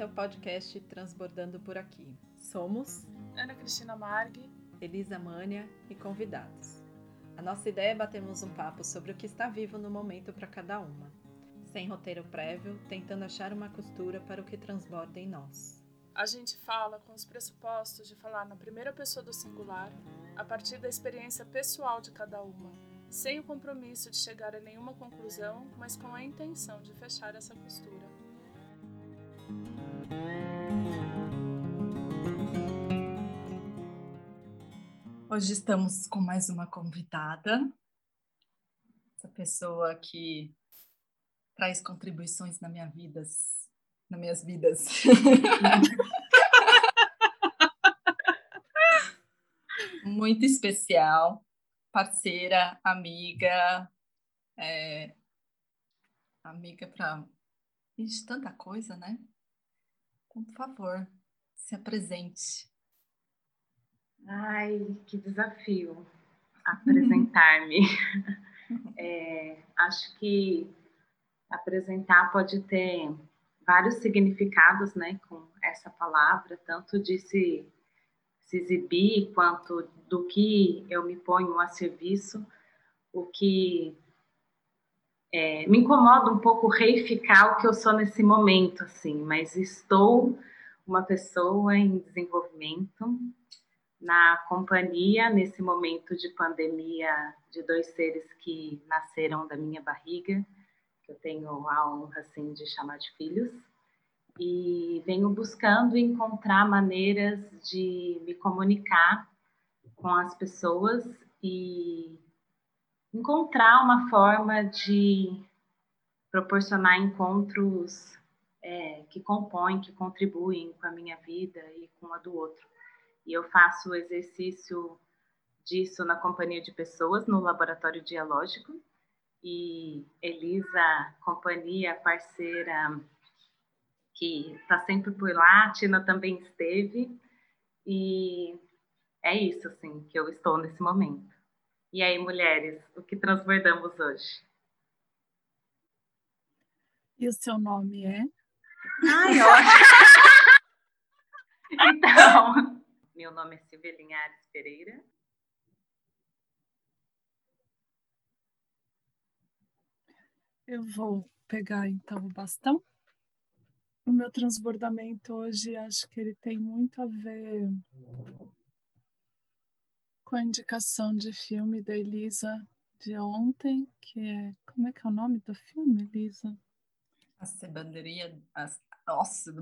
Esse é o podcast Transbordando por Aqui. Somos Ana Cristina Marg, Elisa Mânia e convidados. A nossa ideia é batermos um papo sobre o que está vivo no momento para cada uma, sem roteiro prévio, tentando achar uma costura para o que transborda em nós. A gente fala com os pressupostos de falar na primeira pessoa do singular, a partir da experiência pessoal de cada uma, sem o compromisso de chegar a nenhuma conclusão, mas com a intenção de fechar essa costura. Hoje estamos com mais uma convidada, essa pessoa que traz contribuições na minha vida, nas minhas vidas. Muito especial, parceira, amiga, é, amiga para tanta coisa, né? Então, por favor, se apresente. Ai, que desafio apresentar-me. é, acho que apresentar pode ter vários significados, né, com essa palavra, tanto de se, se exibir quanto do que eu me ponho a serviço, o que é, me incomoda um pouco reificar o que eu sou nesse momento, assim, mas estou uma pessoa em desenvolvimento na companhia nesse momento de pandemia de dois seres que nasceram da minha barriga, que eu tenho a honra assim de chamar de filhos, e venho buscando encontrar maneiras de me comunicar com as pessoas e encontrar uma forma de proporcionar encontros é, que compõem, que contribuem com a minha vida e com a do outro. E eu faço o exercício disso na companhia de pessoas no laboratório dialógico. E Elisa, companhia, parceira que está sempre por lá, a Tina também esteve. E é isso, assim, que eu estou nesse momento. E aí, mulheres, o que transbordamos hoje? E o seu nome é? Ai, ótimo! então, meu nome é Silvia Linhares Pereira. Eu vou pegar então o bastão. O meu transbordamento hoje, acho que ele tem muito a ver com a indicação de filme da Elisa de ontem, que é. Como é que é o nome do filme, Elisa? A sabedoria. A, nossa,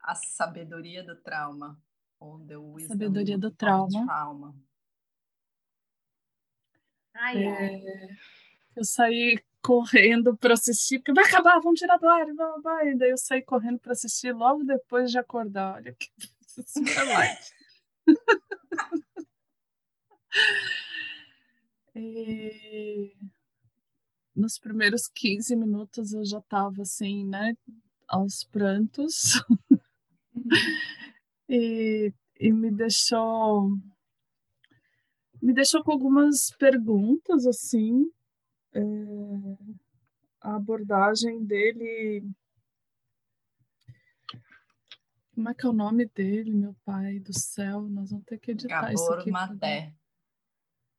a sabedoria do trauma. Sabedoria do trauma. trauma. Ai, é, eu saí correndo para assistir, porque vai acabar, vamos tirar do ar, vai, vai. E daí eu saí correndo para assistir logo depois de acordar. Olha que super light. E nos primeiros 15 minutos eu já estava assim, né, aos prantos. E, e me deixou me deixou com algumas perguntas assim é, a abordagem dele como é que é o nome dele meu pai do céu nós vamos ter que editar Gabor isso aqui Maté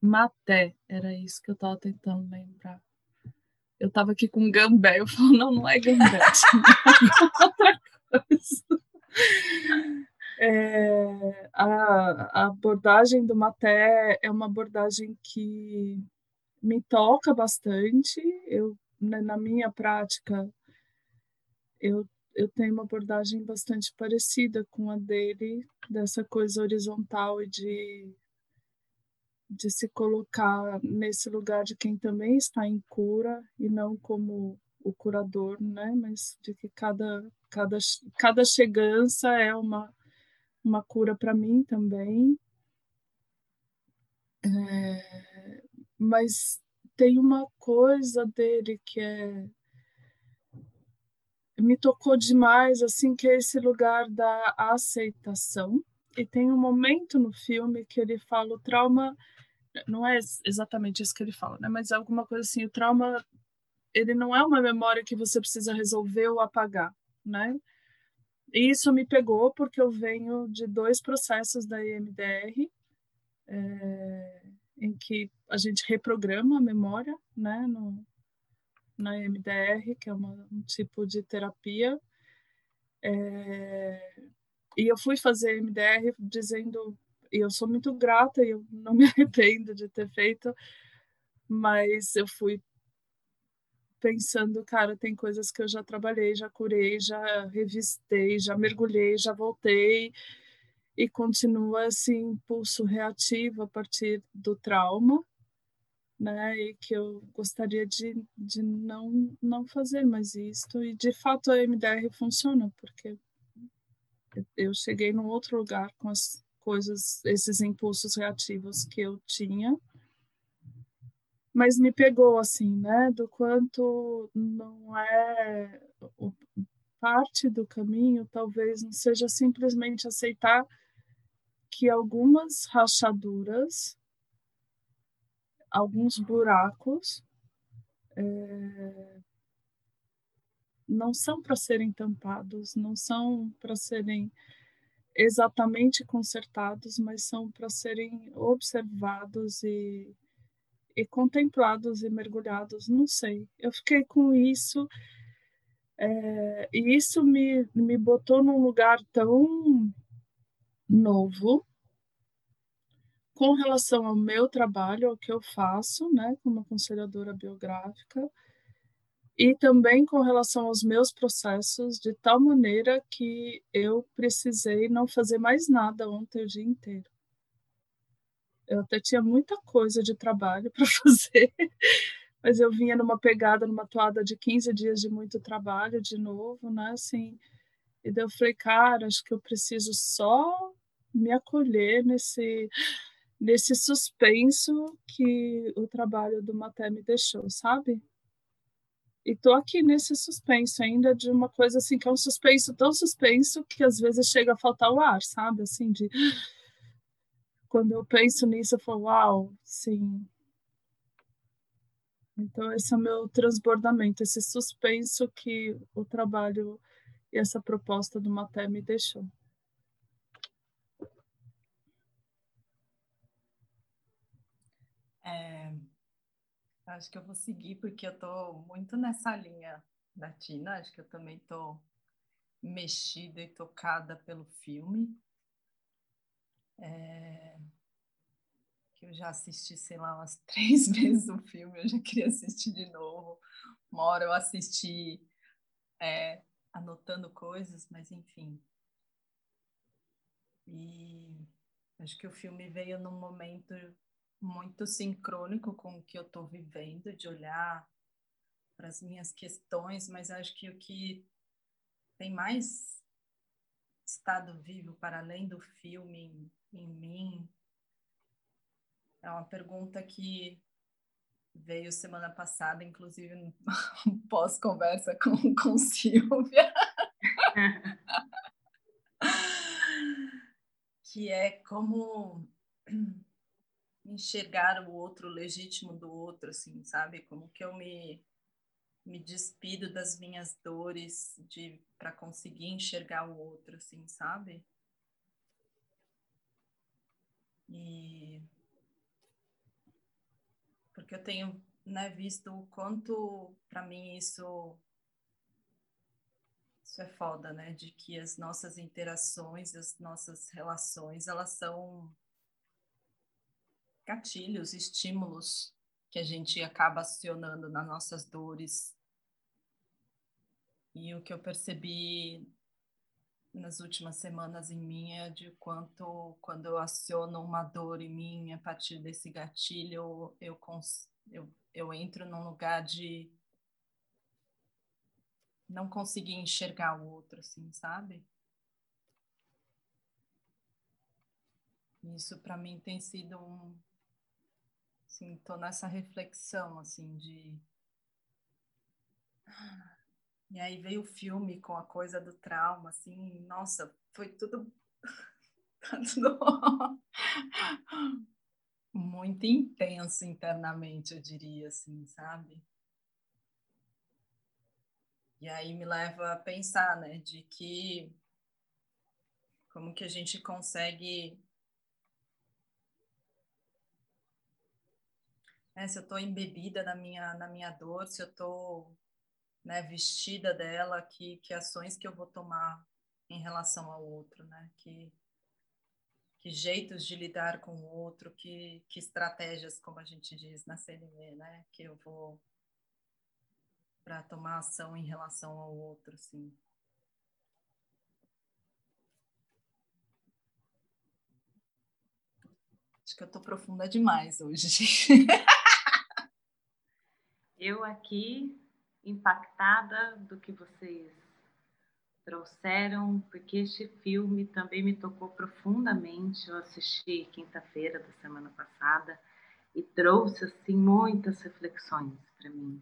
Maté, era isso que eu estava tentando lembrar. Eu estava aqui com gambé, eu falo, não, não é gambé, é outra coisa. É, a, a, abordagem do Maté é uma abordagem que me toca bastante. Eu, né, na minha prática, eu, eu tenho uma abordagem bastante parecida com a dele, dessa coisa horizontal e de de se colocar nesse lugar de quem também está em cura e não como o curador, né? Mas de que cada cada cada chegança é uma uma cura para mim também. É, mas tem uma coisa dele que é me tocou demais assim que é esse lugar da aceitação e tem um momento no filme que ele fala o trauma não é exatamente isso que ele fala, né? Mas é alguma coisa assim, o trauma ele não é uma memória que você precisa resolver ou apagar, né? Isso me pegou porque eu venho de dois processos da EMDR, é, em que a gente reprograma a memória, né, no, na EMDR, que é uma, um tipo de terapia. É, e eu fui fazer EMDR dizendo, e eu sou muito grata e eu não me arrependo de ter feito, mas eu fui pensando, cara, tem coisas que eu já trabalhei, já curei, já revistei, já mergulhei, já voltei e continua esse impulso reativo a partir do trauma, né? E que eu gostaria de, de não não fazer mais isso e de fato a MDR funciona porque eu cheguei num outro lugar com as coisas, esses impulsos reativos que eu tinha mas me pegou assim, né, do quanto não é parte do caminho, talvez não seja simplesmente aceitar que algumas rachaduras, alguns buracos é, não são para serem tampados, não são para serem exatamente consertados, mas são para serem observados e e contemplados e mergulhados, não sei. Eu fiquei com isso é, e isso me, me botou num lugar tão novo com relação ao meu trabalho, ao que eu faço, né, como aconselhadora biográfica, e também com relação aos meus processos, de tal maneira que eu precisei não fazer mais nada ontem o dia inteiro. Eu até tinha muita coisa de trabalho para fazer, mas eu vinha numa pegada, numa toada de 15 dias de muito trabalho de novo, né? Assim, e daí eu falei, cara, acho que eu preciso só me acolher nesse nesse suspenso que o trabalho do Maté me deixou, sabe? E tô aqui nesse suspenso ainda de uma coisa assim que é um suspenso tão suspenso que às vezes chega a faltar o ar, sabe? Assim de quando eu penso nisso, eu falo, uau, sim. Então, esse é o meu transbordamento, esse suspenso que o trabalho e essa proposta do Maté me deixou. É, acho que eu vou seguir porque eu estou muito nessa linha da Tina. Acho que eu também estou mexida e tocada pelo filme. É, que eu já assisti, sei lá, umas três vezes o filme, eu já queria assistir de novo. Uma hora eu assisti é, anotando coisas, mas enfim. E acho que o filme veio num momento muito sincrônico com o que eu estou vivendo, de olhar para as minhas questões, mas acho que o que tem mais estado vivo para além do filme em mim. É uma pergunta que veio semana passada, inclusive pós-conversa com, com Silvia. que é como enxergar o outro legítimo do outro, assim, sabe? Como que eu me me despido das minhas dores de para conseguir enxergar o outro, assim, sabe? E porque eu tenho né, visto o quanto para mim isso isso é foda, né? De que as nossas interações, as nossas relações, elas são gatilhos, estímulos que a gente acaba acionando nas nossas dores. E o que eu percebi nas últimas semanas em mim é de quanto quando eu aciono uma dor em mim a partir desse gatilho eu eu, eu entro num lugar de não conseguir enxergar o outro assim sabe? Isso para mim tem sido um assim tô nessa reflexão assim de e aí veio o filme com a coisa do trauma, assim, nossa, foi tudo, tudo muito intenso internamente, eu diria, assim, sabe? E aí me leva a pensar, né, de que Como que a gente consegue. É, se eu estou embebida na minha, na minha dor, se eu estou né, vestida dela, que, que ações que eu vou tomar em relação ao outro, né? Que, que jeitos de lidar com o outro, que, que estratégias, como a gente diz na CNV, né? Que eu vou para tomar ação em relação ao outro, assim. Acho que eu tô profunda demais hoje. Eu aqui impactada do que vocês trouxeram, porque este filme também me tocou profundamente. Eu assisti quinta-feira da semana passada e trouxe assim muitas reflexões para mim.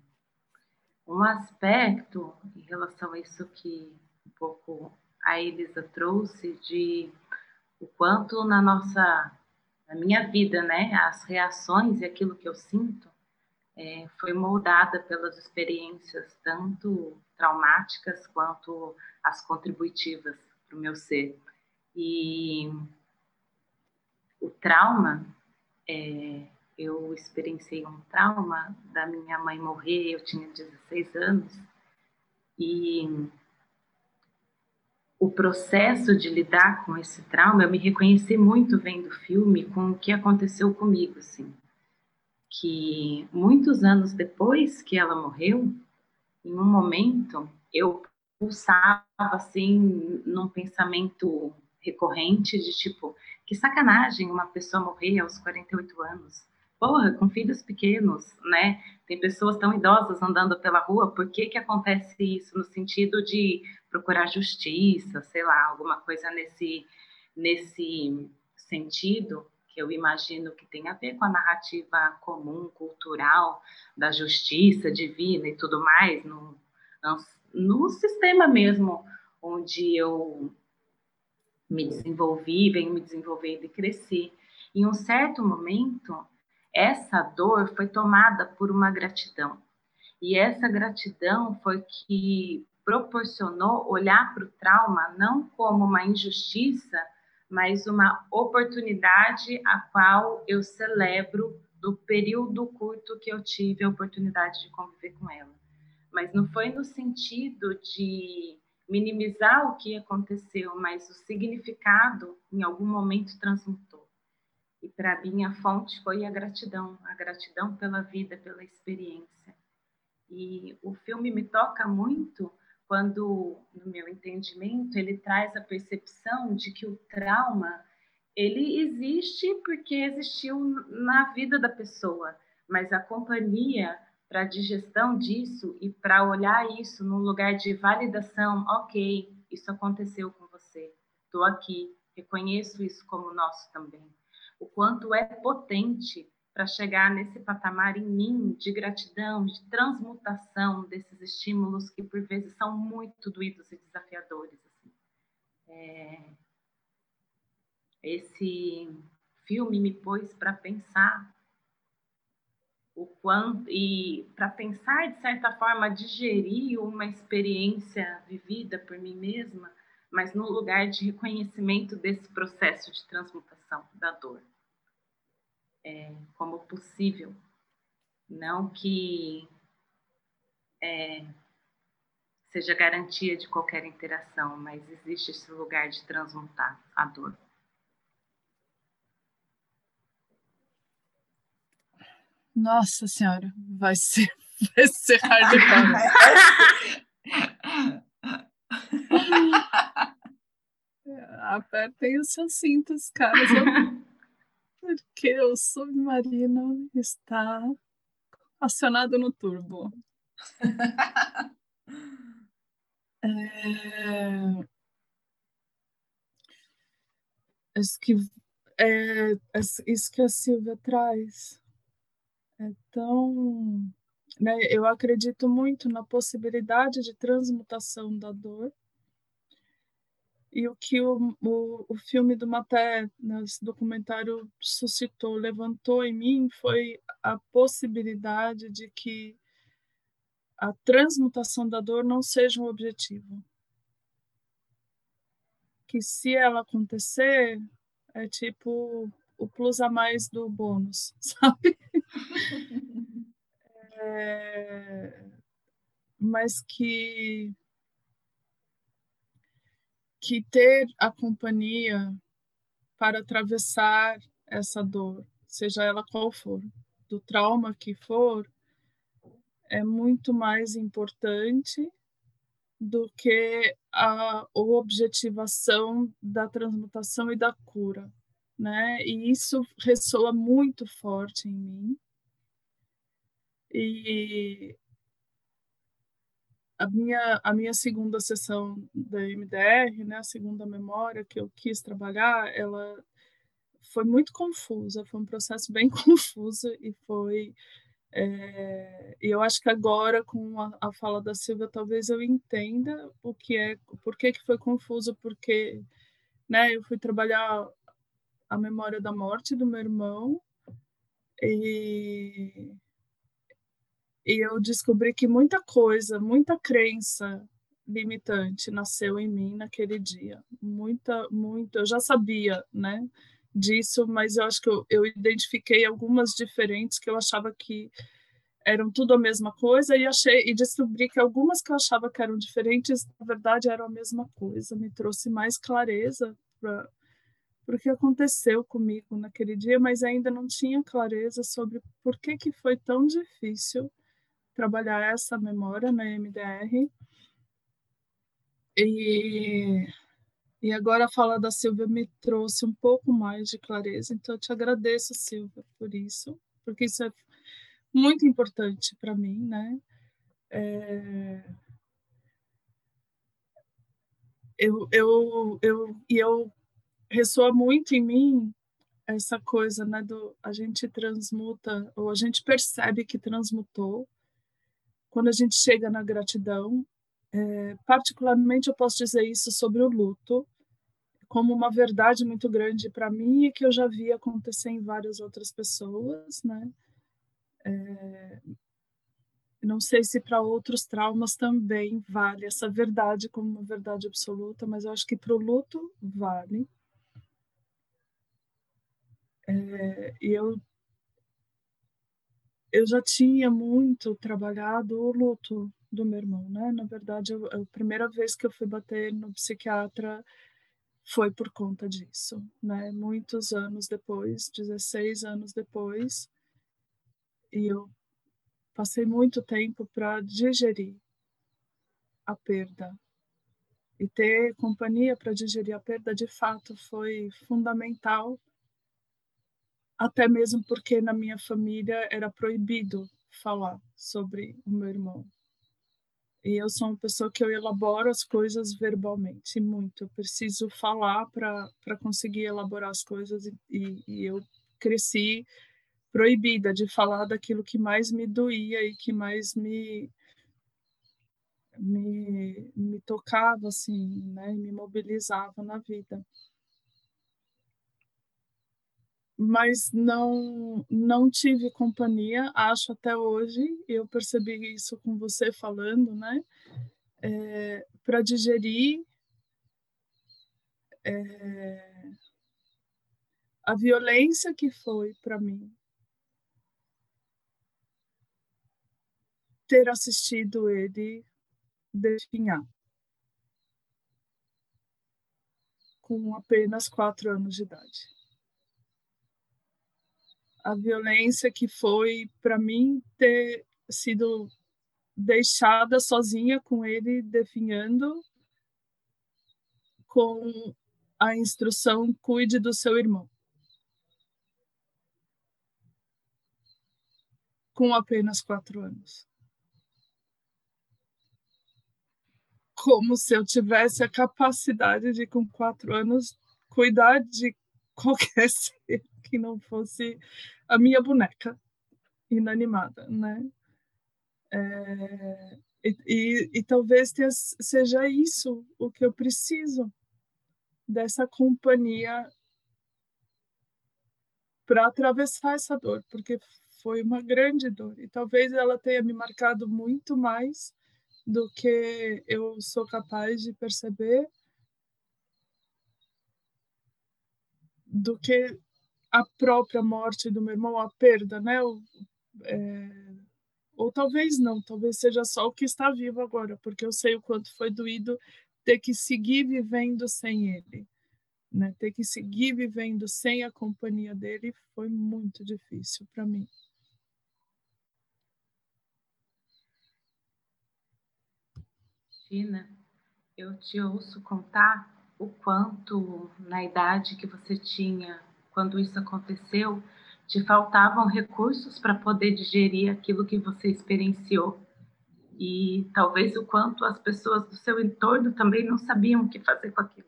Um aspecto em relação a isso que um pouco a Elisa trouxe de o quanto na nossa na minha vida, né, as reações e aquilo que eu sinto é, foi moldada pelas experiências tanto traumáticas quanto as contributivas para o meu ser. E o trauma, é, eu experienciei um trauma da minha mãe morrer, eu tinha 16 anos, e o processo de lidar com esse trauma, eu me reconheci muito vendo o filme com o que aconteceu comigo, assim que muitos anos depois que ela morreu, em um momento eu pulsava assim num pensamento recorrente de tipo, que sacanagem uma pessoa morrer aos 48 anos. Porra, com filhos pequenos, né? Tem pessoas tão idosas andando pela rua, por que que acontece isso no sentido de procurar justiça, sei lá, alguma coisa nesse nesse sentido? Que eu imagino que tem a ver com a narrativa comum, cultural, da justiça divina e tudo mais, no, no sistema mesmo onde eu me desenvolvi, venho me desenvolvendo e cresci. Em um certo momento, essa dor foi tomada por uma gratidão. E essa gratidão foi que proporcionou olhar para o trauma não como uma injustiça, mas uma oportunidade a qual eu celebro do período curto que eu tive a oportunidade de conviver com ela. Mas não foi no sentido de minimizar o que aconteceu, mas o significado em algum momento transmutou. E para mim a fonte foi a gratidão, a gratidão pela vida, pela experiência. E o filme me toca muito quando, no meu entendimento, ele traz a percepção de que o trauma ele existe porque existiu na vida da pessoa, mas a companhia para a digestão disso e para olhar isso num lugar de validação, ok, isso aconteceu com você, estou aqui, reconheço isso como nosso também. O quanto é potente para chegar nesse patamar em mim de gratidão, de transmutação desses estímulos que por vezes são muito doídos e desafiadores. Assim. É... Esse filme me pôs para pensar o quanto e para pensar de certa forma digerir uma experiência vivida por mim mesma, mas no lugar de reconhecimento desse processo de transmutação da dor é, como possível. Não que é, seja garantia de qualquer interação, mas existe esse lugar de transmutar a dor. Nossa Senhora, vai ser, vai ser hardcore. Apertem os seus cintos, caras. Eu porque o submarino está acionado no turbo. é... Isso que, é, isso que a Silvia traz é tão. Né, eu acredito muito na possibilidade de transmutação da dor e o que o, o, o filme do Maté, nesse documentário, suscitou, levantou em mim foi a possibilidade de que a transmutação da dor não seja um objetivo. que se ela acontecer, é tipo o plus a mais do bônus, sabe? é, mas que que ter a companhia para atravessar essa dor, seja ela qual for, do trauma que for, é muito mais importante do que a, objetivação da transmutação e da cura, né? E isso ressoa muito forte em mim. E a minha, a minha segunda sessão da MDR, né, a segunda memória que eu quis trabalhar, ela foi muito confusa, foi um processo bem confuso e foi é, e eu acho que agora com a, a, fala da Silvia talvez eu entenda o que é, por que que foi confuso, porque né, eu fui trabalhar a memória da morte do meu irmão e e eu descobri que muita coisa, muita crença limitante nasceu em mim naquele dia. Muita, muito. Eu já sabia, né, disso, mas eu acho que eu, eu identifiquei algumas diferentes que eu achava que eram tudo a mesma coisa e achei e descobri que algumas que eu achava que eram diferentes na verdade eram a mesma coisa me trouxe mais clareza para o que aconteceu comigo naquele dia mas ainda não tinha clareza sobre por que que foi tão difícil trabalhar essa memória na MDR. E, e agora a fala da Silvia me trouxe um pouco mais de clareza, então eu te agradeço, Silvia, por isso, porque isso é muito importante para mim, né? É... Eu, eu, eu, e eu ressoa muito em mim essa coisa, né, do a gente transmuta ou a gente percebe que transmutou quando a gente chega na gratidão, é, particularmente eu posso dizer isso sobre o luto, como uma verdade muito grande para mim e que eu já vi acontecer em várias outras pessoas, né? É, não sei se para outros traumas também vale essa verdade como uma verdade absoluta, mas eu acho que para o luto vale. É, e eu eu já tinha muito trabalhado o luto do meu irmão, né? Na verdade, eu, a primeira vez que eu fui bater no psiquiatra foi por conta disso, né? Muitos anos depois, 16 anos depois, e eu passei muito tempo para digerir a perda. E ter companhia para digerir a perda, de fato, foi fundamental até mesmo porque na minha família era proibido falar sobre o meu irmão. E eu sou uma pessoa que eu elaboro as coisas verbalmente, muito. Eu preciso falar para conseguir elaborar as coisas e, e, e eu cresci proibida de falar daquilo que mais me doía e que mais me me, me tocava assim, né, me mobilizava na vida mas não não tive companhia, acho até hoje, eu percebi isso com você falando, né? É, para digerir é, a violência que foi para mim ter assistido ele definhar com apenas quatro anos de idade a violência que foi para mim ter sido deixada sozinha com ele definhando com a instrução cuide do seu irmão. Com apenas quatro anos. Como se eu tivesse a capacidade de, com quatro anos, cuidar de qualquer ser que não fosse a minha boneca inanimada, né? É, e, e, e, talvez tenha, seja isso o que eu preciso dessa companhia para atravessar essa dor, porque foi uma grande dor e talvez ela tenha me marcado muito mais do que eu sou capaz de perceber do que a própria morte do meu irmão, a perda, né? O, é, ou talvez não, talvez seja só o que está vivo agora, porque eu sei o quanto foi doído ter que seguir vivendo sem ele. Né? Ter que seguir vivendo sem a companhia dele foi muito difícil para mim. Tina, eu te ouço contar o quanto, na idade que você tinha quando isso aconteceu, te faltavam recursos para poder digerir aquilo que você experienciou. E talvez o quanto as pessoas do seu entorno também não sabiam o que fazer com aquilo.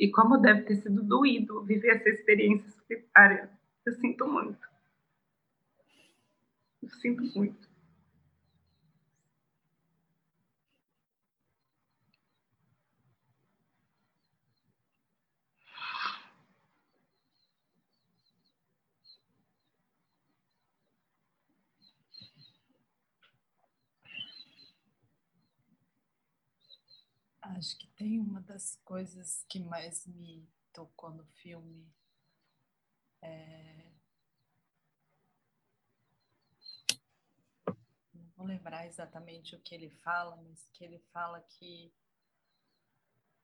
E como deve ter sido doído viver essa experiência solitária. Eu sinto muito. Eu sinto muito. Acho que tem uma das coisas que mais me tocou no filme. É... Não vou lembrar exatamente o que ele fala, mas que ele fala que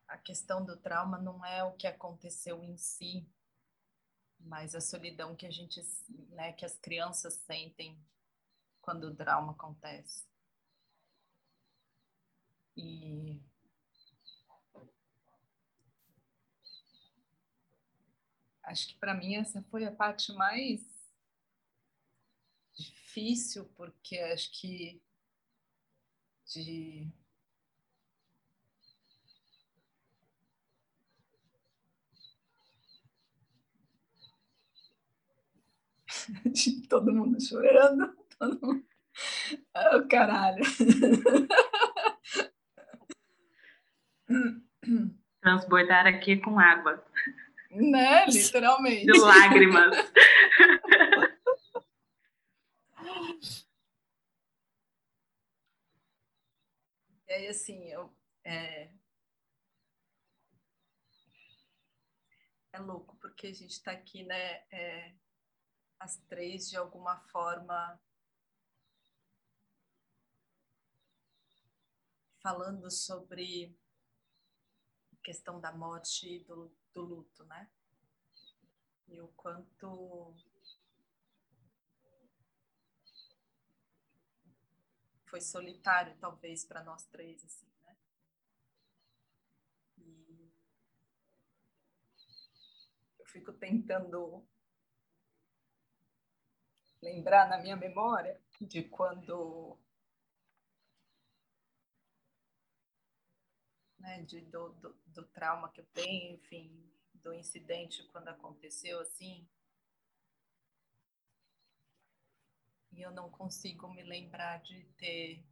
a questão do trauma não é o que aconteceu em si, mas a solidão que a gente, né, que as crianças sentem quando o trauma acontece. E acho que para mim essa foi a parte mais difícil, porque acho que de todo mundo chorando, todo mundo... Oh, caralho. Transbordar aqui com água. Né? Literalmente. De lágrimas. E aí, assim, eu. É, é louco, porque a gente está aqui, né? É, as três, de alguma forma, falando sobre a questão da morte e do, do luto, né? E o quanto foi solitário, talvez, para nós três, assim, né? E eu fico tentando lembrar na minha memória de quando né, de, do, do, do, trauma que eu tenho, enfim, do incidente quando aconteceu assim. E eu não consigo me lembrar de ter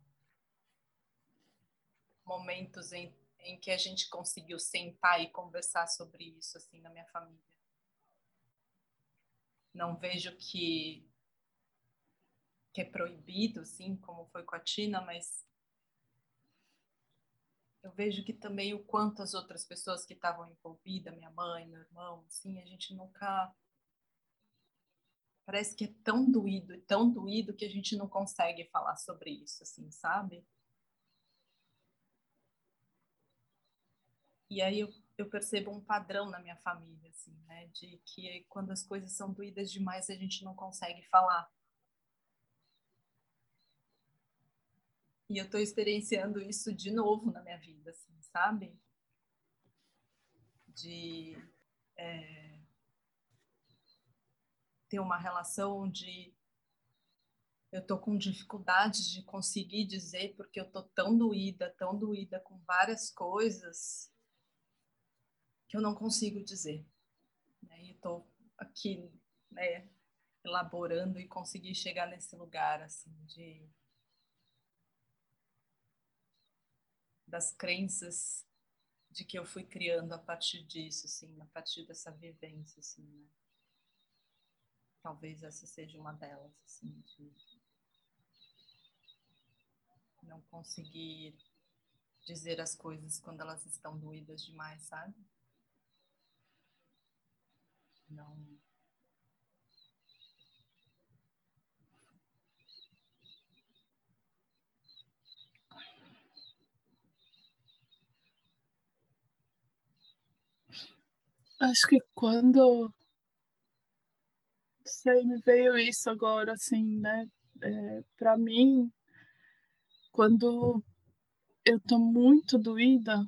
momentos em, em que a gente conseguiu sentar e conversar sobre isso assim na minha família. Não vejo que que é proibido, assim, como foi com a Tina, mas eu vejo que também o quanto as outras pessoas que estavam envolvidas, minha mãe, meu irmão, assim, a gente nunca parece que é tão doído, tão doído que a gente não consegue falar sobre isso, assim, sabe? E aí eu, eu percebo um padrão na minha família, assim, né? De que quando as coisas são doídas demais, a gente não consegue falar. E eu estou experienciando isso de novo na minha vida, assim, sabe? De é, ter uma relação de eu estou com dificuldade de conseguir dizer porque eu estou tão doída, tão doída com várias coisas que eu não consigo dizer. Né? E estou aqui, né, elaborando e conseguir chegar nesse lugar assim de das crenças de que eu fui criando a partir disso, assim, a partir dessa vivência, assim, né? Talvez essa seja uma delas, assim, de não conseguir dizer as coisas quando elas estão doídas demais, sabe? Não Acho que quando sei, me veio isso agora, assim, né? É, para mim, quando eu tô muito doída,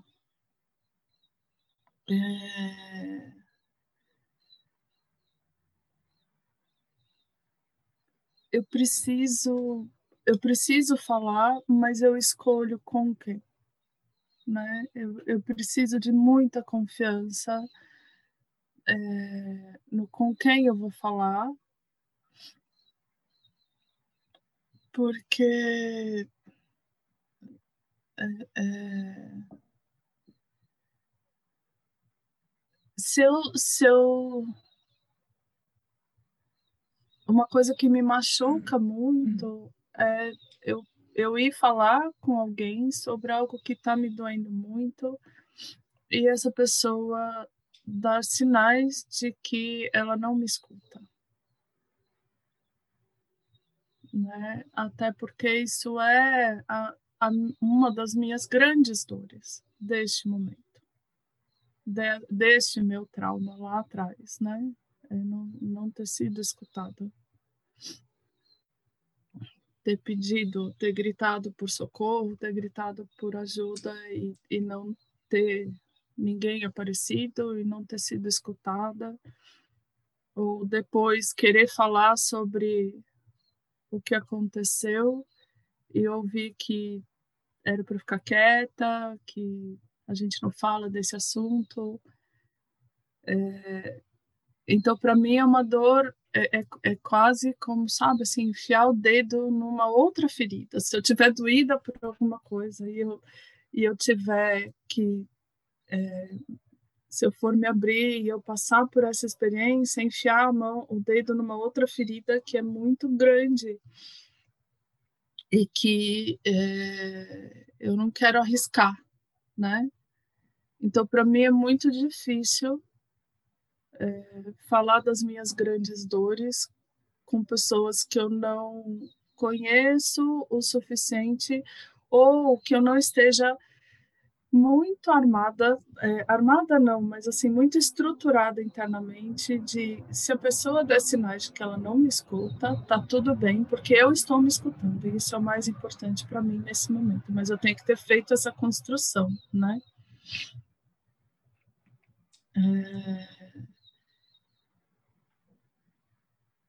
é... eu preciso eu preciso falar, mas eu escolho com quem, né? Eu, eu preciso de muita confiança é, no com quem eu vou falar, porque é, se eu, se eu uma coisa que me machuca muito é eu, eu ir falar com alguém sobre algo que está me doendo muito e essa pessoa dar sinais de que ela não me escuta. Né? Até porque isso é a, a, uma das minhas grandes dores deste momento, de, deste meu trauma lá atrás, né? É não, não ter sido escutada. Ter pedido, ter gritado por socorro, ter gritado por ajuda e, e não ter ninguém aparecido e não ter sido escutada, ou depois querer falar sobre o que aconteceu e ouvir que era para ficar quieta, que a gente não fala desse assunto. É, então, para mim, é uma dor, é, é, é, quase como, sabe, assim, enfiar o dedo numa outra ferida. Se eu tiver doída por alguma coisa e eu, e eu tiver que é, se eu for me abrir e eu passar por essa experiência, enfiar a mão, o dedo numa outra ferida que é muito grande e que é, eu não quero arriscar, né? Então, para mim é muito difícil é, falar das minhas grandes dores com pessoas que eu não conheço o suficiente ou que eu não esteja muito armada, é, armada não, mas assim, muito estruturada internamente de se a pessoa der sinais de que ela não me escuta, tá tudo bem, porque eu estou me escutando, e isso é o mais importante para mim nesse momento, mas eu tenho que ter feito essa construção, né? É...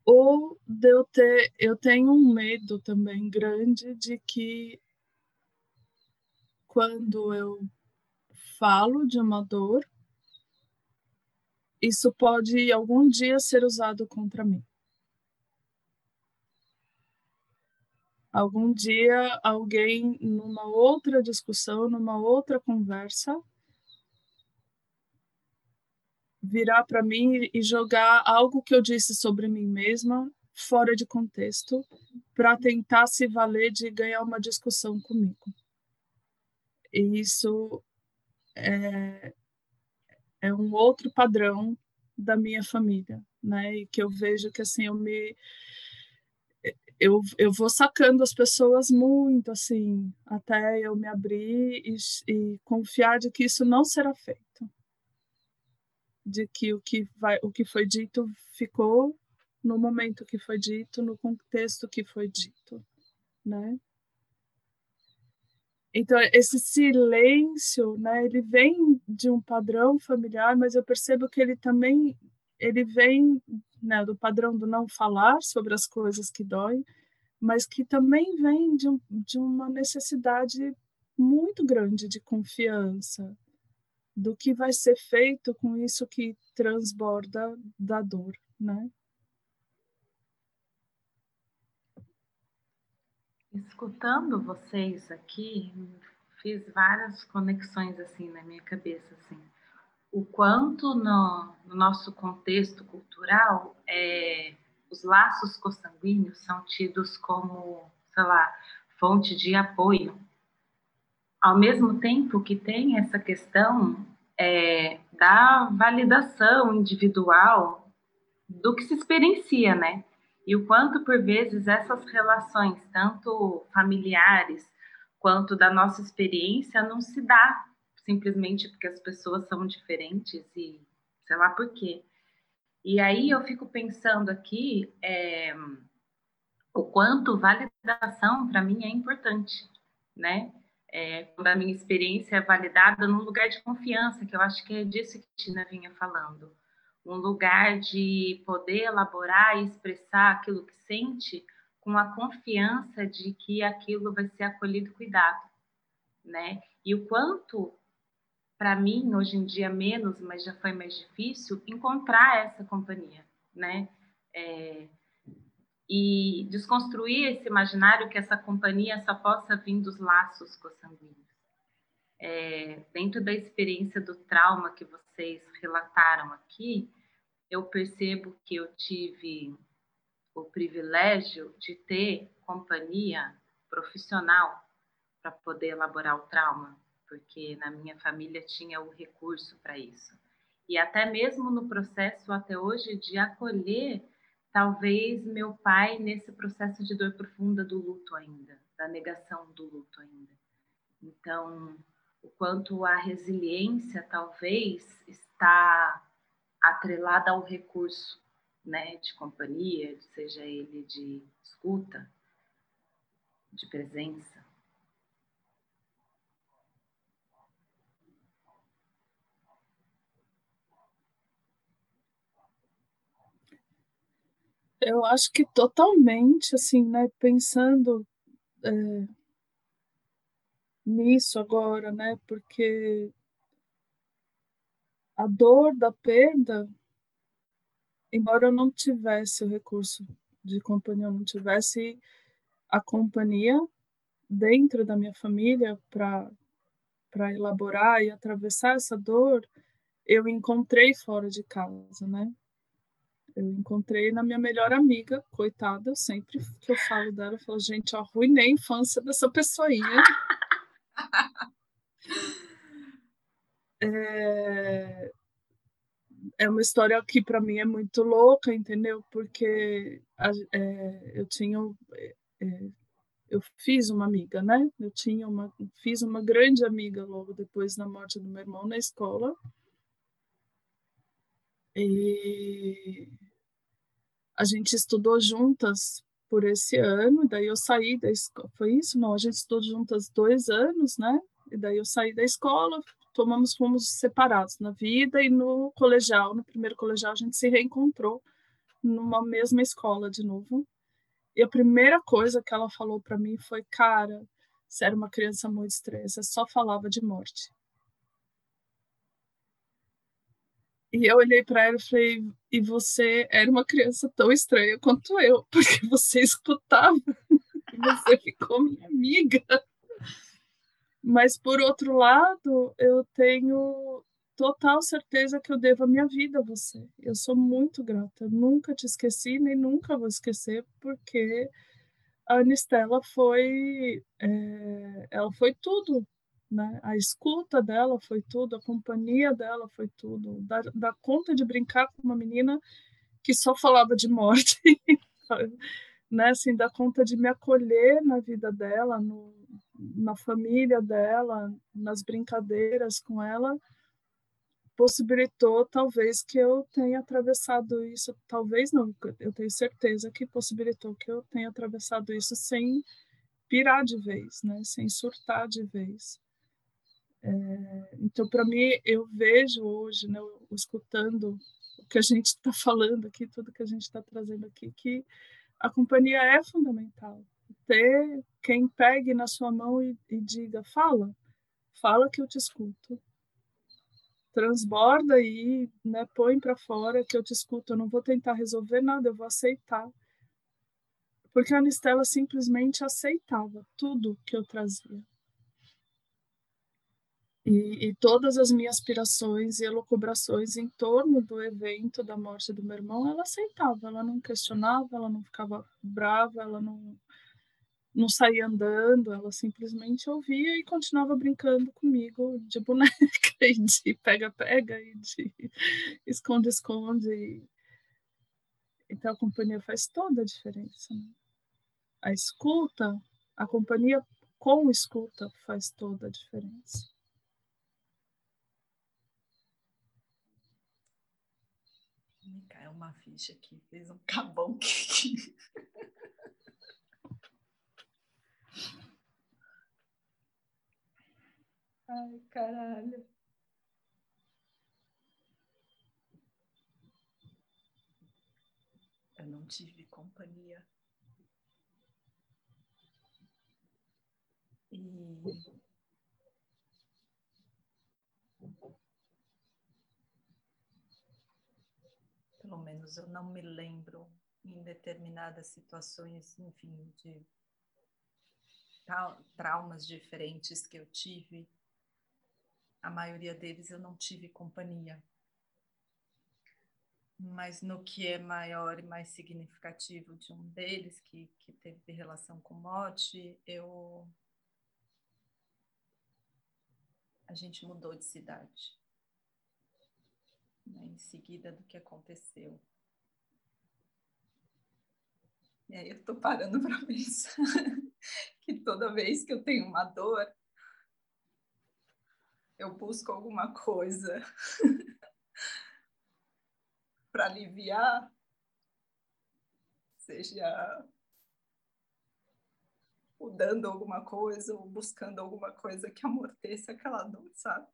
Ou de eu ter, eu tenho um medo também grande de que quando eu falo de uma dor, isso pode algum dia ser usado contra mim. Algum dia alguém, numa outra discussão, numa outra conversa, virar para mim e jogar algo que eu disse sobre mim mesma fora de contexto para tentar se valer de ganhar uma discussão comigo. E isso é, é um outro padrão da minha família, né? E que eu vejo que assim eu me eu, eu vou sacando as pessoas muito assim até eu me abrir e, e confiar de que isso não será feito de que o que vai o que foi dito ficou no momento que foi dito no contexto que foi dito né então, esse silêncio, né, ele vem de um padrão familiar, mas eu percebo que ele também ele vem né, do padrão do não falar sobre as coisas que doem, mas que também vem de, um, de uma necessidade muito grande de confiança do que vai ser feito com isso que transborda da dor, né? Escutando vocês aqui, fiz várias conexões assim na minha cabeça, assim. O quanto no, no nosso contexto cultural é, os laços consanguíneos são tidos como, sei lá, fonte de apoio. Ao mesmo tempo que tem essa questão é, da validação individual do que se experiencia, né? E o quanto, por vezes, essas relações, tanto familiares quanto da nossa experiência, não se dá simplesmente porque as pessoas são diferentes e sei lá por quê. E aí eu fico pensando aqui é, o quanto validação para mim é importante, né? É, quando a minha experiência é validada num lugar de confiança, que eu acho que é disso que a Tina vinha falando um lugar de poder elaborar e expressar aquilo que sente com a confiança de que aquilo vai ser acolhido e cuidado, né? E o quanto, para mim, hoje em dia menos, mas já foi mais difícil, encontrar essa companhia, né? É, e desconstruir esse imaginário que essa companhia só possa vir dos laços consanguíneos. É, dentro da experiência do trauma que vocês relataram aqui, eu percebo que eu tive o privilégio de ter companhia profissional para poder elaborar o trauma, porque na minha família tinha o recurso para isso. E até mesmo no processo até hoje de acolher talvez meu pai nesse processo de dor profunda do luto ainda, da negação do luto ainda. Então, o quanto a resiliência talvez está atrelada ao recurso né, de companhia, seja ele de escuta, de presença. Eu acho que totalmente, assim, né, pensando é, nisso agora, né, porque a dor da perda, embora eu não tivesse o recurso de companhia, eu não tivesse a companhia dentro da minha família para para elaborar e atravessar essa dor, eu encontrei fora de casa, né? Eu encontrei na minha melhor amiga, coitada, sempre que eu falo dela, eu falo, gente, eu arruinei a infância dessa pessoinha. É, é uma história que para mim é muito louca, entendeu? Porque é, eu tinha é, eu fiz uma amiga, né? Eu tinha uma fiz uma grande amiga logo depois da morte do meu irmão na escola. E a gente estudou juntas por esse ano, daí eu saí da escola. Foi isso? Não, a gente estudou juntas dois anos, né? E daí eu saí da escola, tomamos fomos separados na vida e no colegial, no primeiro colegial, a gente se reencontrou numa mesma escola de novo. E a primeira coisa que ela falou para mim foi: Cara, você era uma criança muito estranha, você só falava de morte. E eu olhei para ela e falei: E você era uma criança tão estranha quanto eu, porque você escutava e você ficou minha amiga. Mas, por outro lado, eu tenho total certeza que eu devo a minha vida a você. Eu sou muito grata. Eu nunca te esqueci, nem nunca vou esquecer, porque a Anistela foi, é, ela foi tudo, né? A escuta dela foi tudo, a companhia dela foi tudo. Dar, conta de brincar com uma menina que só falava de morte, né? Assim, dar conta de me acolher na vida dela, no, na família dela, nas brincadeiras com ela, possibilitou talvez que eu tenha atravessado isso, talvez não, eu tenho certeza que possibilitou que eu tenha atravessado isso sem pirar de vez, né, sem surtar de vez. É, então, para mim, eu vejo hoje, né, escutando o que a gente está falando aqui, tudo que a gente está trazendo aqui, que a companhia é fundamental. Ter quem pegue na sua mão e, e diga: fala, fala que eu te escuto. Transborda aí, né, põe para fora que eu te escuto. Eu não vou tentar resolver nada, eu vou aceitar. Porque a Anistela simplesmente aceitava tudo que eu trazia. E, e, todas as minhas aspirações e elucubrações em torno do evento da morte do meu irmão, ela aceitava, ela não questionava, ela não ficava brava, ela não, não saía andando, ela simplesmente ouvia e continuava brincando comigo de boneca e de pega-pega e de esconde-esconde. Então a companhia faz toda a diferença. Né? A escuta, a companhia com escuta faz toda a diferença. Caiu uma ficha aqui, fez um cabão aqui. Ai, caralho. Eu não tive companhia. E pelo menos eu não me lembro em determinadas situações, enfim, de traumas diferentes que eu tive, a maioria deles eu não tive companhia. Mas no que é maior e mais significativo de um deles, que, que teve relação com morte, eu. A gente mudou de cidade. Né, em seguida do que aconteceu. E aí eu tô parando para pensar que toda vez que eu tenho uma dor, eu busco alguma coisa para aliviar, seja mudando alguma coisa ou buscando alguma coisa que amorteça aquela dor, sabe?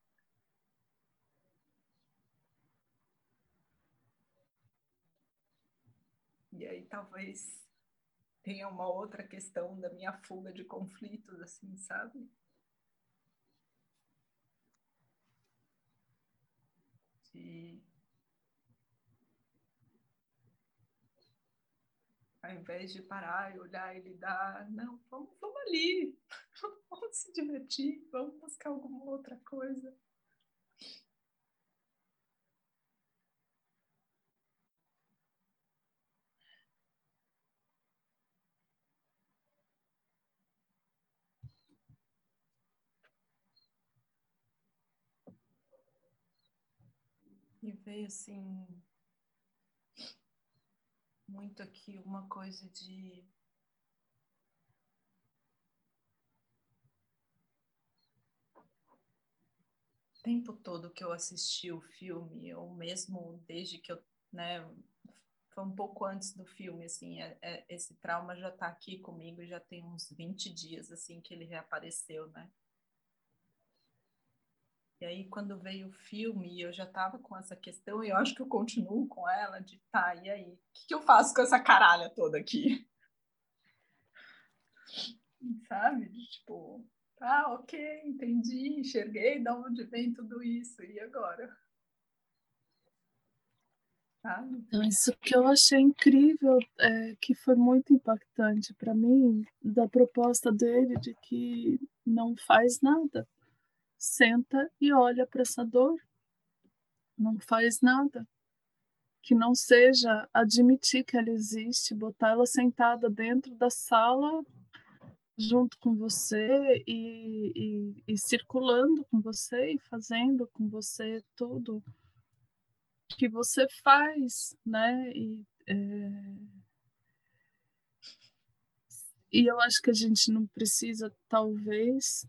E aí talvez tenha uma outra questão da minha fuga de conflitos, assim, sabe? De ao invés de parar e olhar e lidar, não, vamos, vamos ali, vamos se divertir, vamos buscar alguma outra coisa. Veio assim muito aqui uma coisa de tempo todo que eu assisti o filme, ou mesmo desde que eu, né, foi um pouco antes do filme, assim, é, é, esse trauma já está aqui comigo, já tem uns 20 dias, assim, que ele reapareceu, né? E aí, quando veio o filme, eu já estava com essa questão, e eu acho que eu continuo com ela, de tá, e aí? O que, que eu faço com essa caralha toda aqui? Sabe? Tipo, tá, ok, entendi, enxerguei de onde vem tudo isso, e agora? Sabe? Então, isso que eu achei incrível, é, que foi muito impactante para mim, da proposta dele de que não faz nada senta e olha para essa dor. Não faz nada. Que não seja admitir que ela existe, botar ela sentada dentro da sala junto com você e, e, e circulando com você e fazendo com você tudo que você faz, né? E, é... e eu acho que a gente não precisa, talvez,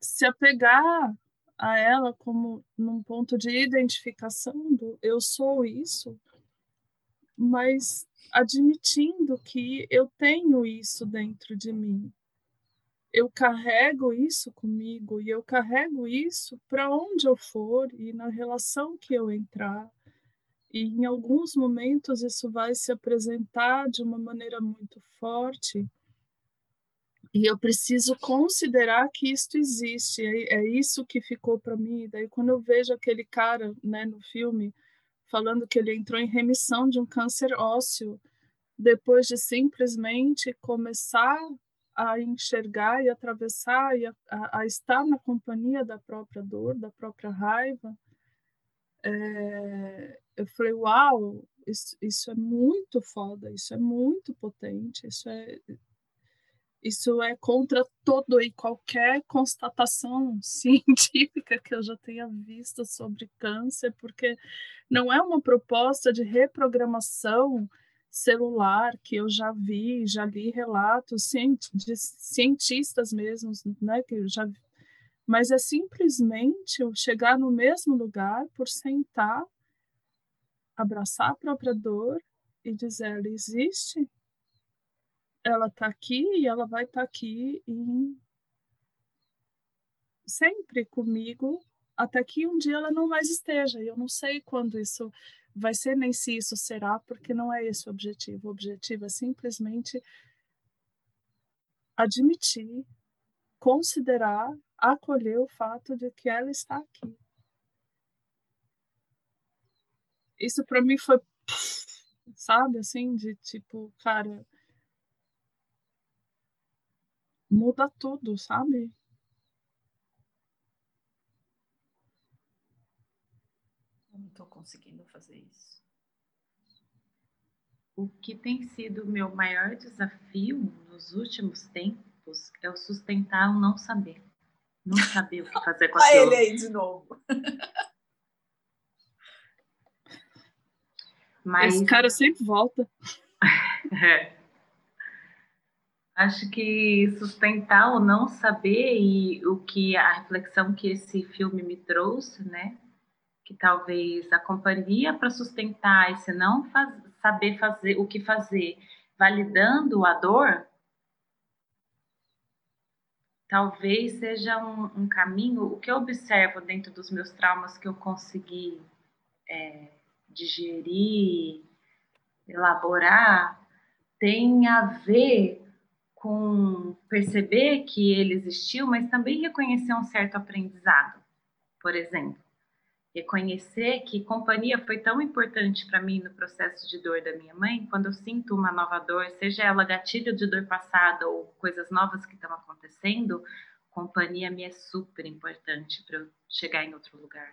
se apegar a ela como num ponto de identificação do eu sou isso, mas admitindo que eu tenho isso dentro de mim. Eu carrego isso comigo e eu carrego isso para onde eu for e na relação que eu entrar. E em alguns momentos isso vai se apresentar de uma maneira muito forte e eu preciso considerar que isto existe. É, é isso que ficou para mim. Daí, quando eu vejo aquele cara né, no filme falando que ele entrou em remissão de um câncer ósseo, depois de simplesmente começar a enxergar e atravessar e a, a, a estar na companhia da própria dor, da própria raiva, é, eu falei: Uau, isso, isso é muito foda, isso é muito potente, isso é Isso é contra todo e qualquer constatação científica que eu já tenha visto sobre câncer, porque não é uma proposta de reprogramação celular que eu já vi, já li relatos de cientistas mesmos, né, que eu já vi. mas é simplesmente eu chegar no mesmo lugar por sentar, abraçar a própria dor e dizer ela existe, ela está aqui e ela vai estar tá aqui em... sempre comigo até que um dia ela não mais esteja. Eu não sei quando isso vai ser nem se isso será, porque não é esse o objetivo. O objetivo é simplesmente admitir, considerar, acolher o fato de que ela está aqui. Isso para mim foi, sabe, assim, de tipo, cara, muda tudo, sabe? Eu não estou conseguindo fazer isso. O que tem sido o meu maior desafio nos últimos tempos é o sustentar o não saber. Não saber o que fazer com. Olha ele aí de novo. Mas... Esse cara sempre volta. é. Acho que sustentar o não saber e o que a reflexão que esse filme me trouxe, né? Que talvez a companhia para sustentar esse não faz, saber fazer o que fazer, validando a dor, talvez seja um, um caminho. O que eu observo dentro dos meus traumas que eu consegui é, digerir, elaborar, tem a ver com perceber que ele existiu, mas também reconhecer um certo aprendizado. Por exemplo, reconhecer que companhia foi tão importante para mim no processo de dor da minha mãe, quando eu sinto uma nova dor, seja ela gatilho de dor passada ou coisas novas que estão acontecendo, companhia me é super importante para eu chegar em outro lugar.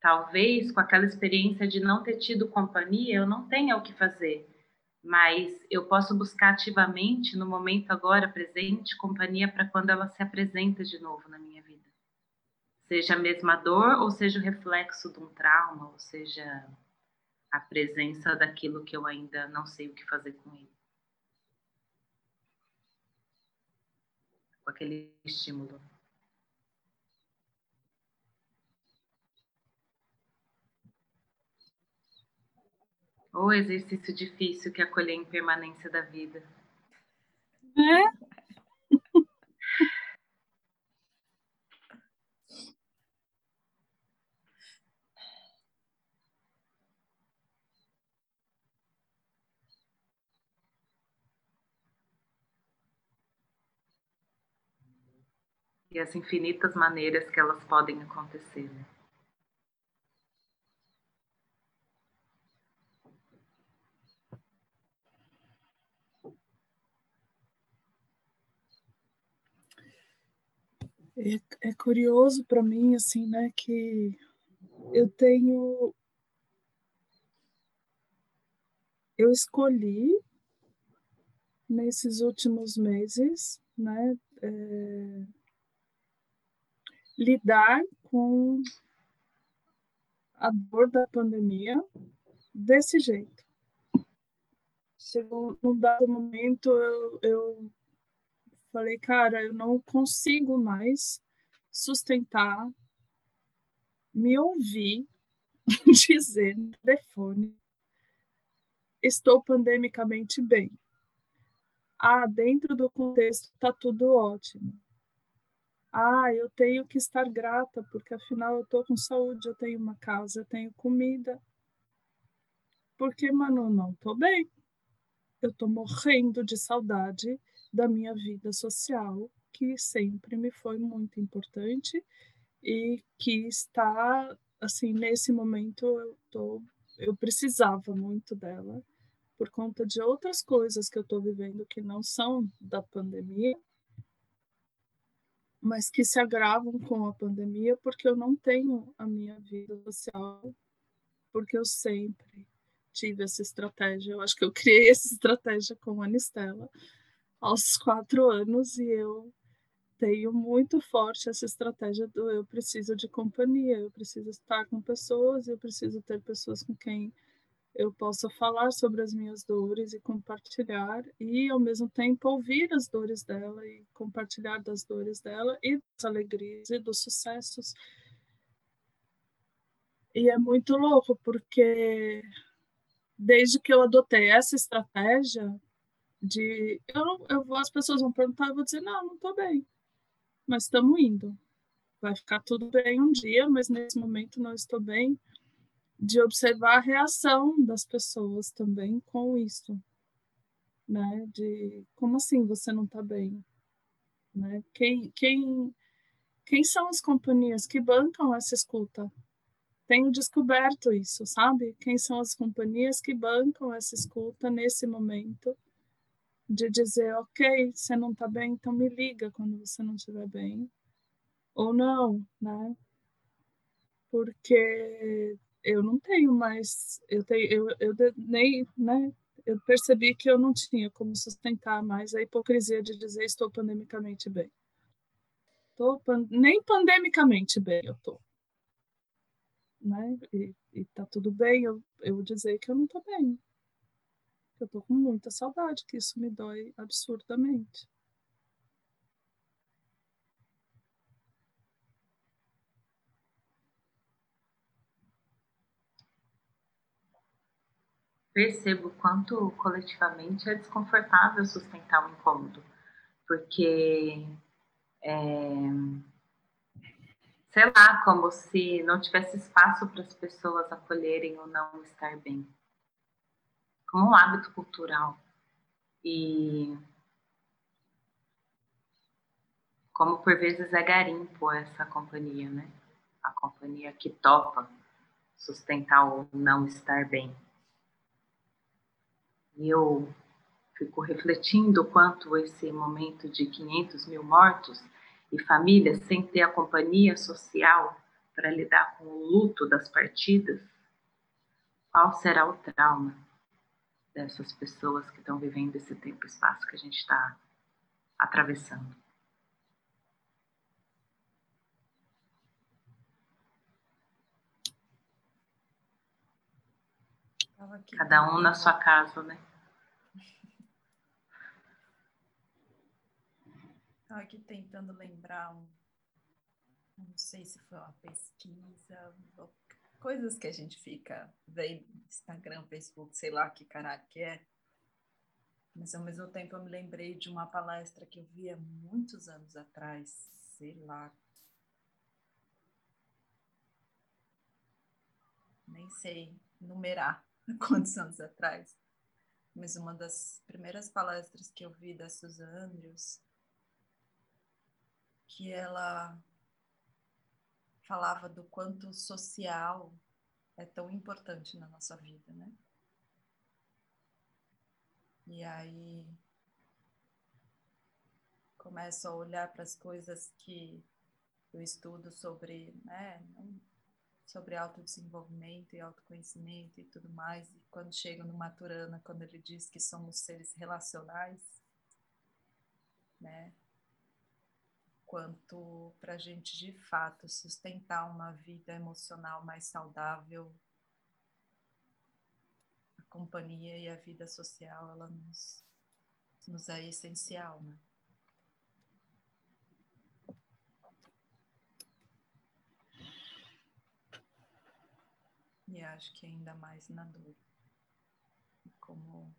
Talvez com aquela experiência de não ter tido companhia, eu não tenha o que fazer mas eu posso buscar ativamente no momento agora presente companhia para quando ela se apresenta de novo na minha vida. Seja a mesma dor ou seja o reflexo de um trauma, ou seja a presença daquilo que eu ainda não sei o que fazer com ele. Com aquele estímulo. O exercício difícil que acolher a impermanência da vida. É? E as infinitas maneiras que elas podem acontecer. Né? É, é curioso para mim, assim, né, que eu tenho. Eu escolhi nesses últimos meses, né, é, lidar com a dor da pandemia desse jeito. Chegou num dado momento, eu, eu falei, cara, eu não consigo mais sustentar me ouvir dizer no telefone estou pandemicamente bem. Ah, dentro do contexto está tudo ótimo. Ah, eu tenho que estar grata porque afinal eu estou com saúde, eu tenho uma casa, eu tenho comida. Porque, mano, não estou bem. Eu estou morrendo de saudade da minha vida social, que sempre me foi muito importante e que está assim nesse momento eu tô eu precisava muito dela por conta de outras coisas que eu estou vivendo que não são da pandemia, mas que se agravam com a pandemia porque eu não tenho a minha vida social, porque eu sempre tive essa estratégia. Eu acho que eu criei essa estratégia com a Anistela aos quatro anos e eu tenho muito forte essa estratégia do eu preciso de companhia, eu preciso estar com pessoas, eu preciso ter pessoas com quem eu possa falar sobre as minhas dores e compartilhar, e ao mesmo tempo ouvir as dores dela e compartilhar das dores dela e das alegrias e dos sucessos. E é muito louco, porque desde que eu adotei essa estratégia de eu, eu as pessoas vão perguntar, eu vou dizer, não, não estou bem mas estamos indo. Vai ficar tudo bem um dia, mas nesse momento não estou bem. De observar a reação das pessoas também com isso, né? De como assim você não está bem, né? Quem, quem, quem são as companhias que bancam essa escuta? Tenho descoberto isso, sabe? Quem são as companhias que bancam essa escuta nesse momento? De dizer, ok, você não está bem, então me liga quando você não estiver bem. Ou não, né? Porque eu não tenho mais, eu tenho, eu, eu nem, né? Eu percebi que eu não tinha como sustentar mais a hipocrisia de dizer estou pandemicamente bem. Tô, nem pandemicamente bem eu tô. Né? E, e tá tudo bem eu, eu dizer que eu não tô bem eu tô com muita saudade, que isso me dói absurdamente. Percebo quanto coletivamente é desconfortável sustentar o incômodo, porque é, sei lá, como se não tivesse espaço para as pessoas acolherem ou não estar bem como um hábito cultural. E como por vezes é garimpo essa companhia, né? A companhia que topa sustentar ou não estar bem. E eu fico refletindo quanto esse momento de 500 mil mortos e famílias sem ter a companhia social para lidar com o luto das partidas, qual será o trauma? Dessas pessoas que estão vivendo esse tempo e espaço que a gente está atravessando. Cada um na sua casa, né? Estava aqui tentando lembrar um. Não sei se foi uma pesquisa, coisas que a gente fica vendo Instagram, Facebook, sei lá que caralho que é. Mas ao mesmo tempo eu me lembrei de uma palestra que eu vi há muitos anos atrás, sei lá. Nem sei numerar quantos anos atrás. Mas uma das primeiras palestras que eu vi da Susan Andrews, que ela falava do quanto social é tão importante na nossa vida, né? E aí começo a olhar para as coisas que eu estudo sobre, né, sobre autodesenvolvimento e autoconhecimento e tudo mais, e quando chego no Maturana, quando ele diz que somos seres relacionais, né, quanto para a gente de fato sustentar uma vida emocional mais saudável, a companhia e a vida social ela nos, nos é essencial, né? E acho que ainda mais na dor. Como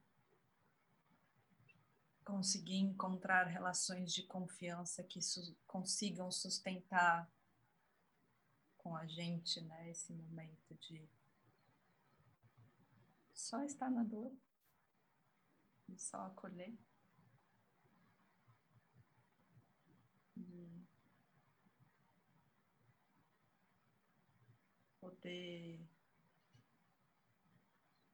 conseguir encontrar relações de confiança que su consigam sustentar com a gente, né, esse momento de só estar na dor e só acolher. E poder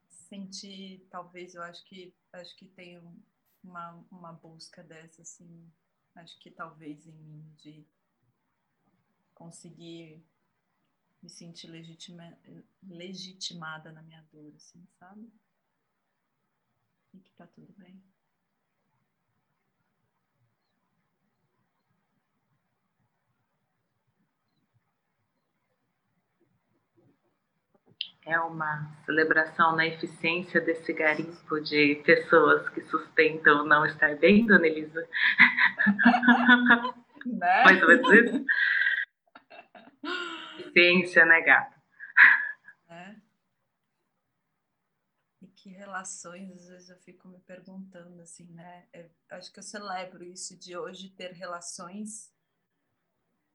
sentir, talvez eu acho que acho que tem um uma, uma busca dessa, assim, acho que talvez em mim, de conseguir me sentir legitima, legitimada na minha dor, assim, sabe? E que tá tudo bem. É uma celebração na eficiência desse garimpo de pessoas que sustentam não estar bem, dona Elisa? Né? Mais ou menos isso? Eficiência, né, gata? né? E que relações, às vezes eu fico me perguntando assim, né? É, acho que eu celebro isso de hoje ter relações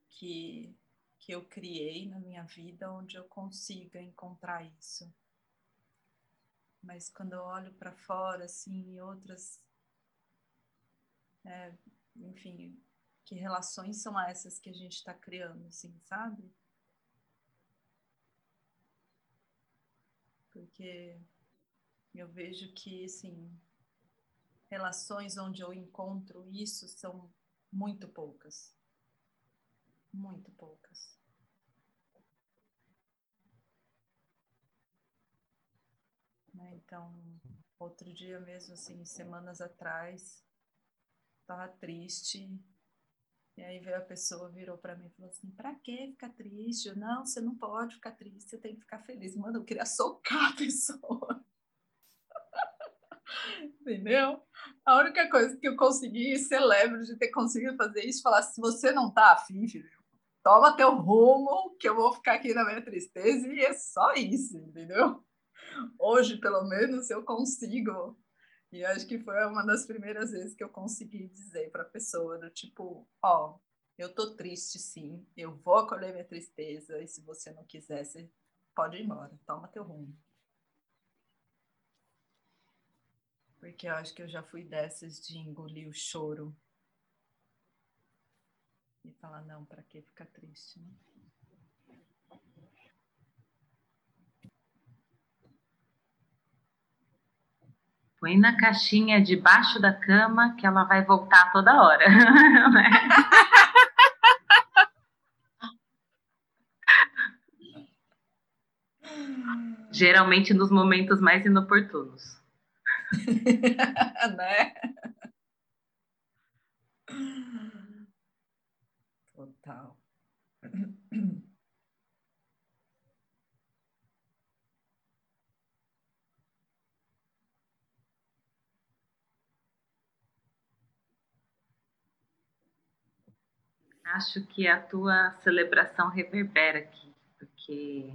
que que eu criei na minha vida onde eu consiga encontrar isso. Mas quando eu olho para fora, assim, outras. É, enfim, que relações são essas que a gente está criando, assim, sabe? Porque eu vejo que, assim, relações onde eu encontro isso são muito poucas muito poucas. Né? Então, outro dia mesmo, assim, semanas atrás, estava triste. E aí veio a pessoa, virou para mim e falou assim: pra que ficar triste? Eu, não, você não pode ficar triste, você tem que ficar feliz. Mano, eu queria socar a pessoa. Entendeu? A única coisa que eu consegui celebro de ter conseguido fazer isso, falar: se você não tá afim, filho, toma teu rumo, que eu vou ficar aqui na minha tristeza, e é só isso, entendeu? Hoje, pelo menos, eu consigo. E acho que foi uma das primeiras vezes que eu consegui dizer para a pessoa, do tipo, ó, oh, eu tô triste sim, eu vou acolher minha tristeza, e se você não quiser, você pode ir embora, toma teu rumo. Porque eu acho que eu já fui dessas de engolir o choro e falar, não, para que ficar triste, né? Põe na caixinha debaixo da cama que ela vai voltar toda hora. Geralmente nos momentos mais inoportunos. né? Acho que a tua celebração reverbera aqui, porque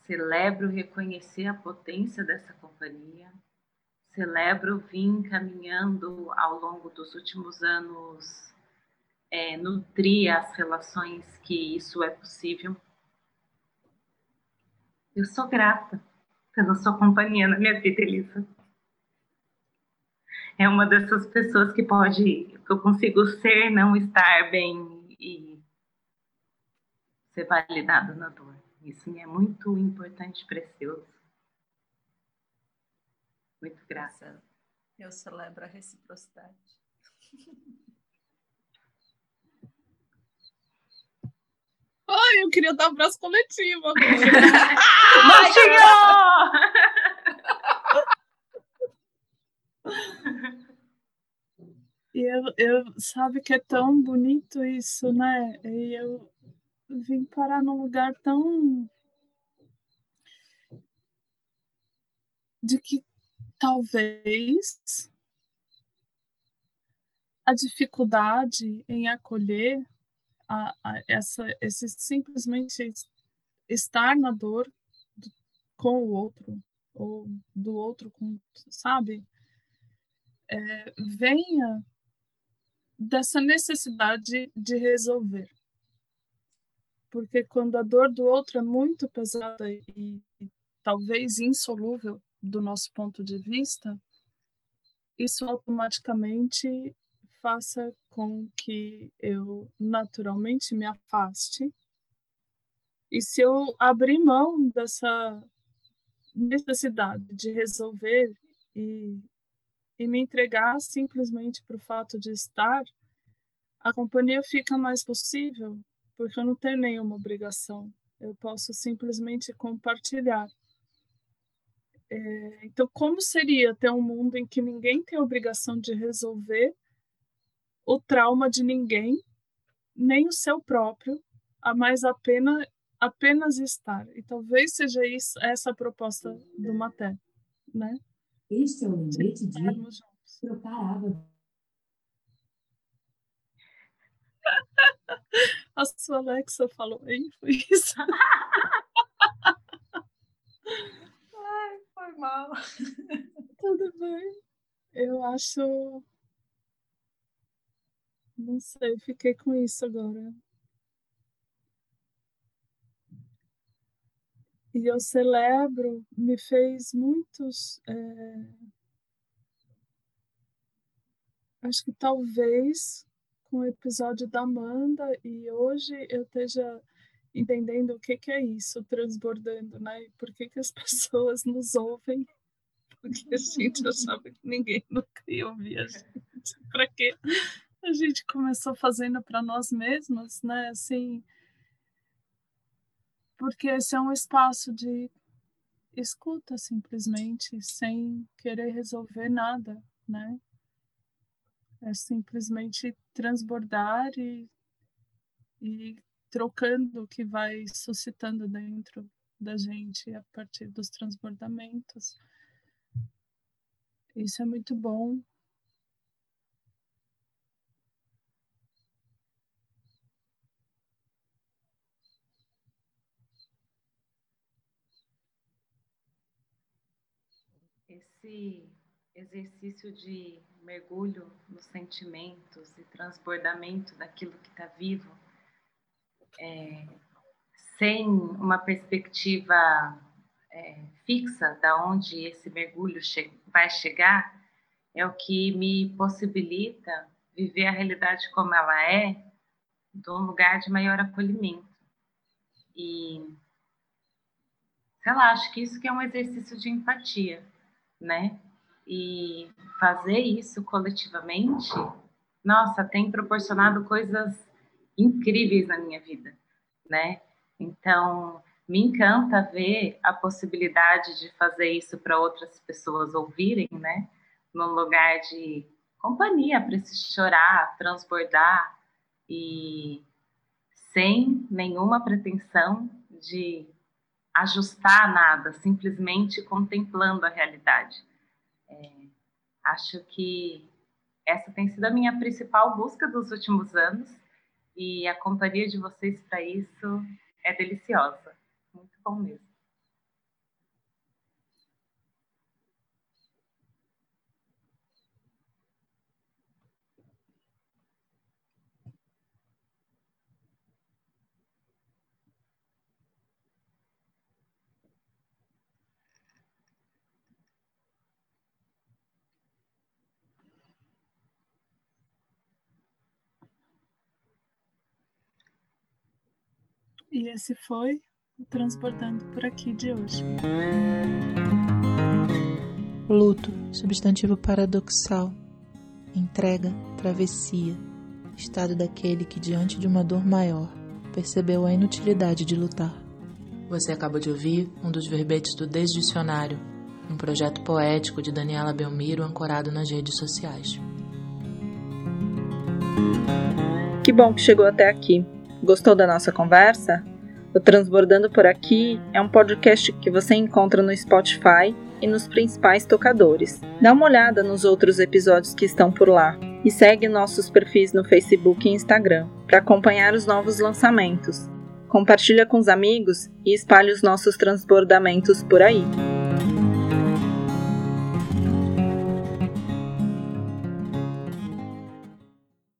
celebro reconhecer a potência dessa companhia, celebro vir caminhando ao longo dos últimos anos, é, nutrir as relações que isso é possível. Eu sou grata pela sua companhia na minha vida, Elisa. É uma dessas pessoas que pode, que eu consigo ser, não estar bem e ser validada na dor. Isso me é muito importante precioso. Muito grata. Eu celebro a reciprocidade. Ai, eu queria dar um abraço coletivo agora. E eu, eu, sabe que é tão bonito isso, né? E eu vim parar num lugar tão. de que talvez a dificuldade em acolher a, a essa, esse simplesmente estar na dor do, com o outro, ou do outro com, sabe? É, venha dessa necessidade de resolver. Porque quando a dor do outro é muito pesada e talvez insolúvel, do nosso ponto de vista, isso automaticamente faça com que eu naturalmente me afaste. E se eu abrir mão dessa necessidade de resolver e, e me entregar simplesmente para o fato de estar, a companhia fica mais possível, porque eu não tenho nenhuma obrigação. Eu posso simplesmente compartilhar. É, então, como seria ter um mundo em que ninguém tem obrigação de resolver o trauma de ninguém, nem o seu próprio, a mais apenas apenas estar. E talvez seja isso, essa a proposta do Maté, né? Este é o lembrete de trocar água. A sua Alexa falou, hein? Foi isso. Ai, foi mal. Tudo bem. Eu acho. Não sei, fiquei com isso agora. E eu celebro, me fez muitos. É... Acho que talvez com o episódio da Amanda e hoje eu esteja entendendo o que, que é isso, transbordando, né? E por que, que as pessoas nos ouvem? Porque a gente achava que ninguém nunca ia ouvir a gente. Para que a gente começou fazendo para nós mesmas, né? Assim, porque esse é um espaço de escuta simplesmente, sem querer resolver nada, né? É simplesmente transbordar e, e trocando o que vai suscitando dentro da gente a partir dos transbordamentos. Isso é muito bom. Esse exercício de mergulho nos sentimentos e transbordamento daquilo que está vivo, é, sem uma perspectiva é, fixa da onde esse mergulho che vai chegar, é o que me possibilita viver a realidade como ela é, de um lugar de maior acolhimento. E, sei lá, acho que isso que é um exercício de empatia, né? E fazer isso coletivamente, nossa, tem proporcionado coisas incríveis na minha vida, né? Então, me encanta ver a possibilidade de fazer isso para outras pessoas ouvirem, né? Num lugar de companhia para se chorar, transbordar e sem nenhuma pretensão de ajustar nada, simplesmente contemplando a realidade. É, acho que essa tem sido a minha principal busca dos últimos anos e a companhia de vocês para isso é deliciosa. Muito bom mesmo. E esse foi o Transportando por aqui de hoje. Luto, substantivo paradoxal. Entrega, travessia, estado daquele que, diante de uma dor maior, percebeu a inutilidade de lutar. Você acaba de ouvir um dos verbetes do Desdicionário, um projeto poético de Daniela Belmiro ancorado nas redes sociais. Que bom que chegou até aqui. Gostou da nossa conversa? O Transbordando por Aqui é um podcast que você encontra no Spotify e nos principais tocadores. Dá uma olhada nos outros episódios que estão por lá e segue nossos perfis no Facebook e Instagram para acompanhar os novos lançamentos. Compartilha com os amigos e espalhe os nossos transbordamentos por aí.